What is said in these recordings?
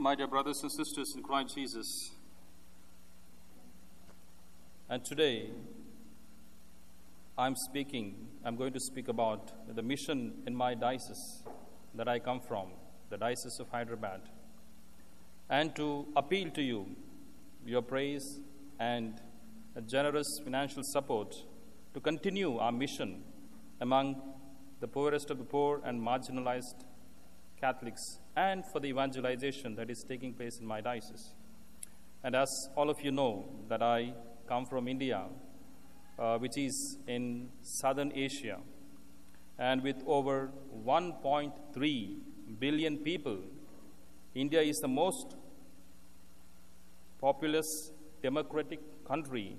my dear brothers and sisters in Christ Jesus. And today, I'm speaking, I'm going to speak about the mission in my diocese that I come from, the Diocese of Hyderabad, and to appeal to you your praise and generous financial support to continue our mission among the poorest of the poor and marginalized Catholics and for the evangelization that is taking place in my diocese. And as all of you know, that I come from India, uh, which is in southern Asia, and with over 1.3 billion people, India is the most populous democratic country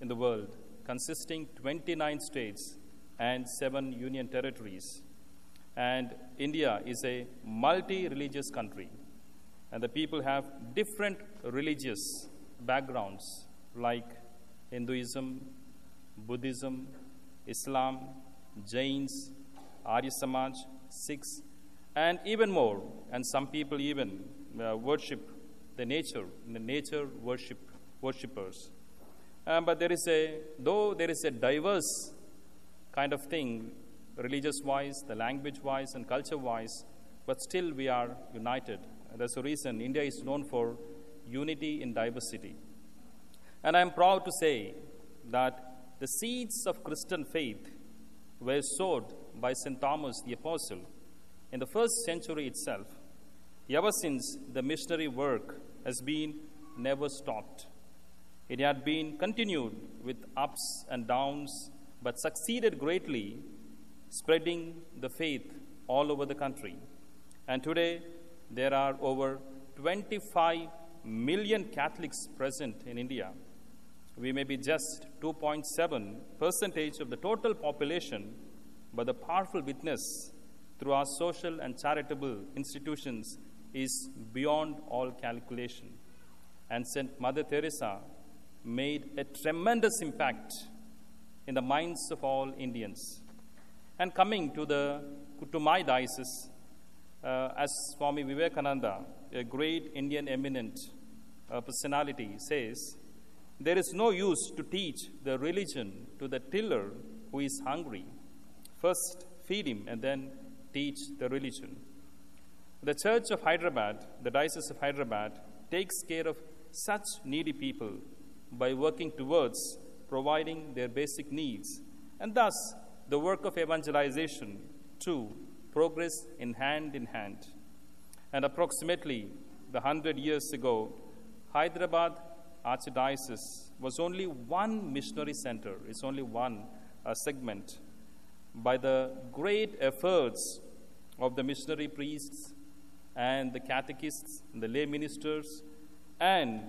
in the world, consisting 29 states and 7 union territories. And India is a multi religious country, and the people have different religious backgrounds like Hinduism, Buddhism, Islam, Jains, Arya Samaj, Sikhs, and even more. And some people even uh, worship the nature, the nature worship worshippers. Um, but there is a, though there is a diverse kind of thing religious wise, the language wise, and culture wise, but still we are united. And that's the reason India is known for unity in diversity. And I'm proud to say that the seeds of Christian faith were sowed by St. Thomas the Apostle in the first century itself. Ever since, the missionary work has been never stopped. It had been continued with ups and downs, but succeeded greatly spreading the faith all over the country. And today, there are over 25 million Catholics present in India. We may be just 2.7 percentage of the total population, but the powerful witness through our social and charitable institutions is beyond all calculation. And St. Mother Teresa made a tremendous impact in the minds of all Indians. And coming to, the, to my diocese, uh, as Swami Vivekananda, a great Indian eminent uh, personality, says, there is no use to teach the religion to the tiller who is hungry. First, feed him and then teach the religion. The Church of Hyderabad, the Diocese of Hyderabad, takes care of such needy people by working towards providing their basic needs and thus the work of evangelization to progress in hand in hand. And approximately the hundred years ago, Hyderabad Archdiocese was only one missionary center, it's only one uh, segment. By the great efforts of the missionary priests and the catechists and the lay ministers, and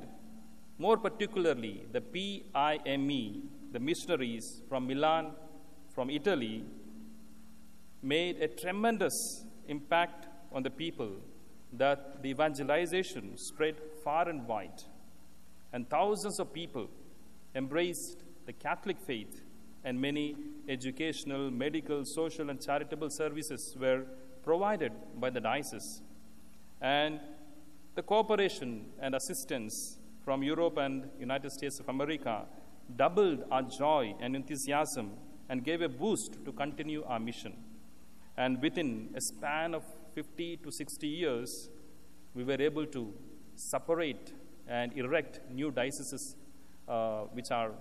more particularly the PIME, the missionaries from Milan from Italy made a tremendous impact on the people that the evangelization spread far and wide. And thousands of people embraced the Catholic faith, and many educational, medical, social, and charitable services were provided by the diocese. And the cooperation and assistance from Europe and United States of America doubled our joy and enthusiasm and gave a boost to continue our mission. And within a span of 50 to 60 years, we were able to separate and erect new dioceses, uh, which are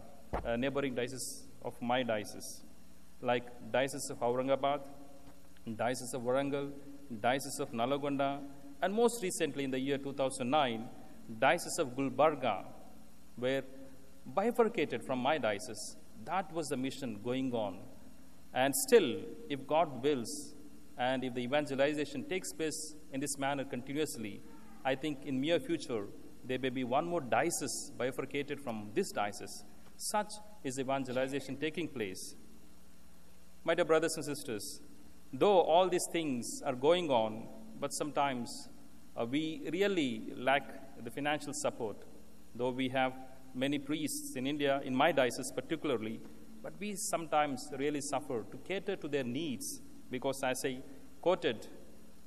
uh, neighboring dioceses of my diocese, like Diocese of Aurangabad, Diocese of Warangal, Diocese of Nalgonda, and most recently in the year 2009, Diocese of Gulbarga, were bifurcated from my diocese that was the mission going on. And still, if God wills, and if the evangelization takes place in this manner continuously, I think in near future there may be one more diocese bifurcated from this diocese. Such is evangelization taking place. My dear brothers and sisters, though all these things are going on, but sometimes uh, we really lack the financial support, though we have many priests in India, in my diocese particularly, but we sometimes really suffer to cater to their needs because, as I quoted,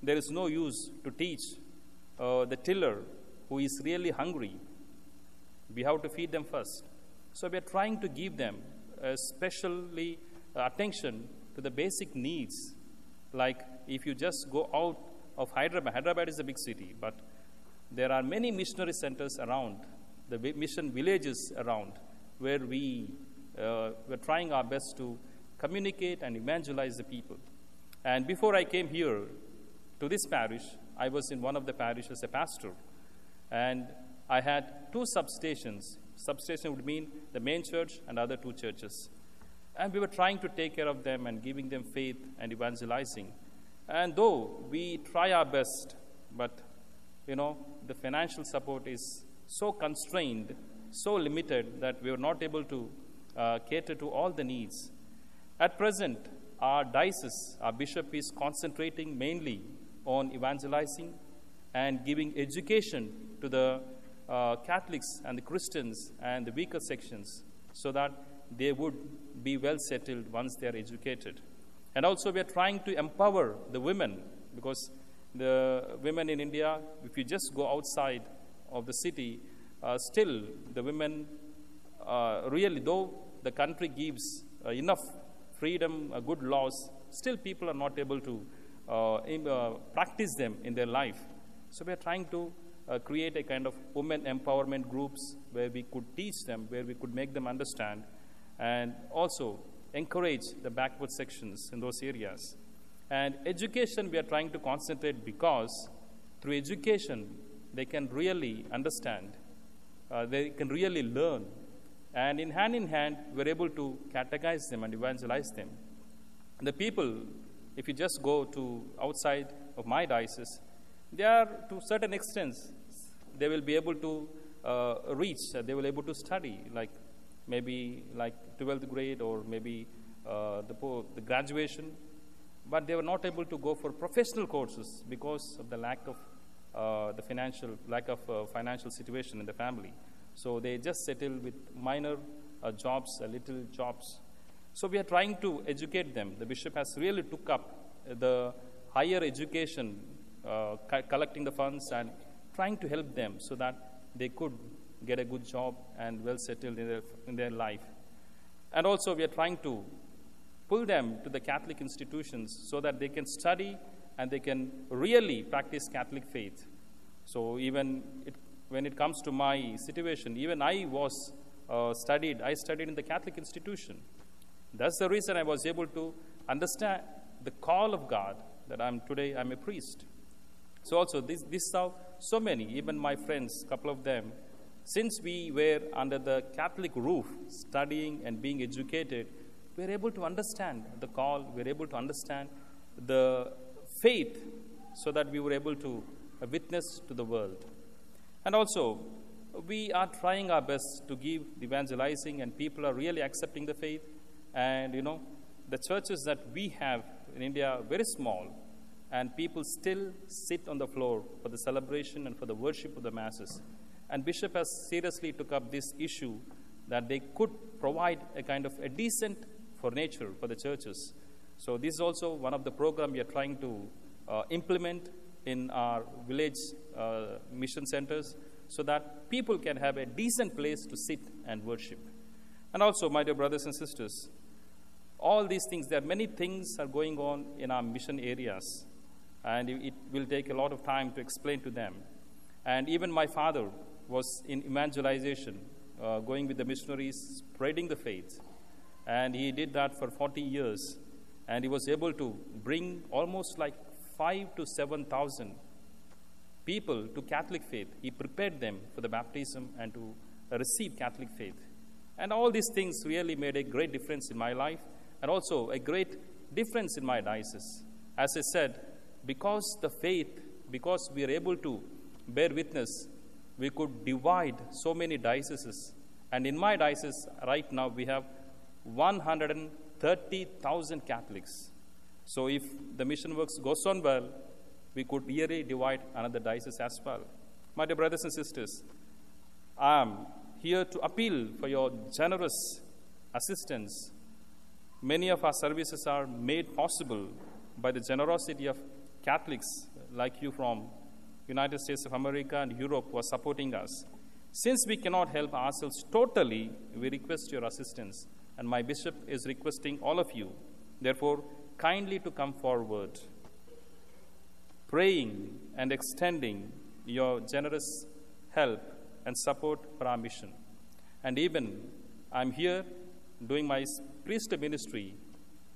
there is no use to teach uh, the tiller who is really hungry, we have to feed them first. So we are trying to give them especially uh, attention to the basic needs. Like if you just go out of Hyderabad, Hyderabad is a big city, but there are many missionary centers around, the mission villages around, where we uh, were trying our best to communicate and evangelize the people. And before I came here to this parish, I was in one of the parishes as a pastor. And I had two substations. Substation would mean the main church and other two churches. And we were trying to take care of them and giving them faith and evangelizing. And though we try our best, but you know, the financial support is so constrained, so limited that we are not able to uh, cater to all the needs. At present, our diocese, our bishop is concentrating mainly on evangelizing and giving education to the uh, Catholics and the Christians and the weaker sections so that they would be well settled once they are educated. And also, we are trying to empower the women because the women in India, if you just go outside of the city, uh, still the women uh, really, though the country gives uh, enough freedom, good laws, still people are not able to uh, practice them in their life. So we are trying to create a kind of women empowerment groups where we could teach them, where we could make them understand, and also encourage the backward sections in those areas. And education, we are trying to concentrate because through education, they can really understand, uh, they can really learn. And in hand in hand, we're able to catechize them and evangelize them. And the people, if you just go to outside of my diocese, they are to certain extents, they will be able to uh, reach, uh, they will be able to study, like maybe like 12th grade or maybe uh, the, the graduation, but they were not able to go for professional courses because of the lack of uh, the financial lack of uh, financial situation in the family. So they just settle with minor uh, jobs, little jobs. So we are trying to educate them. The bishop has really took up the higher education, uh, co- collecting the funds and trying to help them so that they could get a good job and well settled in their, in their life. And also, we are trying to pull them to the Catholic institutions so that they can study and they can really practice Catholic faith. So, even it, when it comes to my situation, even I was uh, studied, I studied in the Catholic institution. That's the reason I was able to understand the call of God that I'm today, I'm a priest. So, also, this, this how so many, even my friends, couple of them, since we were under the Catholic roof, studying and being educated, we are able to understand the call, we are able to understand the faith so that we were able to witness to the world. And also, we are trying our best to give evangelizing, and people are really accepting the faith. And you know, the churches that we have in India are very small, and people still sit on the floor for the celebration and for the worship of the masses. And Bishop has seriously took up this issue that they could provide a kind of a decent furniture for the churches. So this is also one of the program we are trying to uh, implement in our village uh, mission centers so that people can have a decent place to sit and worship. And also, my dear brothers and sisters, all these things, there are many things are going on in our mission areas, and it will take a lot of time to explain to them. And even my father was in evangelization, uh, going with the missionaries, spreading the faith. And he did that for 40 years. And he was able to bring almost like five to 7,000 people to Catholic faith. He prepared them for the baptism and to receive Catholic faith. And all these things really made a great difference in my life and also a great difference in my diocese. As I said, because the faith, because we are able to bear witness, we could divide so many dioceses. And in my diocese, right now, we have 130,000 Catholics. So if the mission works goes on well, we could really divide another diocese as well. My dear brothers and sisters, I am here to appeal for your generous assistance. Many of our services are made possible by the generosity of Catholics like you from United States of America, and Europe who are supporting us. Since we cannot help ourselves totally, we request your assistance. And my bishop is requesting all of you, therefore, kindly to come forward, praying and extending your generous help and support for our mission. And even I'm here doing my priesthood ministry,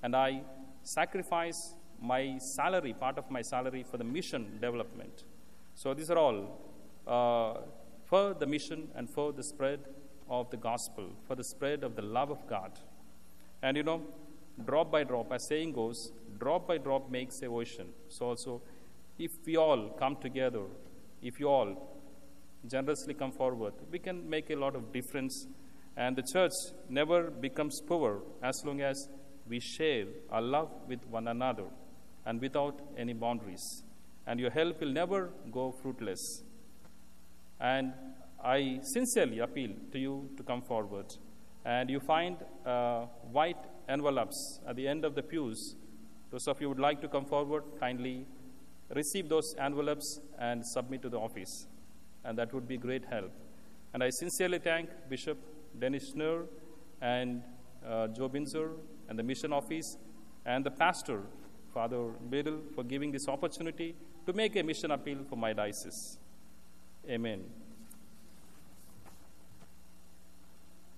and I sacrifice my salary, part of my salary, for the mission development. So these are all uh, for the mission and for the spread of the gospel, for the spread of the love of God. And you know, drop by drop, as saying goes, drop by drop makes a ocean. So also, if we all come together, if you all generously come forward, we can make a lot of difference. And the church never becomes poor as long as we share our love with one another and without any boundaries. And your help will never go fruitless. And I sincerely appeal to you to come forward. And you find uh, white envelopes at the end of the pews. Those of you would like to come forward, kindly receive those envelopes and submit to the office. And that would be great help. And I sincerely thank Bishop Dennis Schnurr and uh, Joe Binzer and the mission office and the pastor, Father Biddle, for giving this opportunity to make a mission appeal for my diocese. Amen.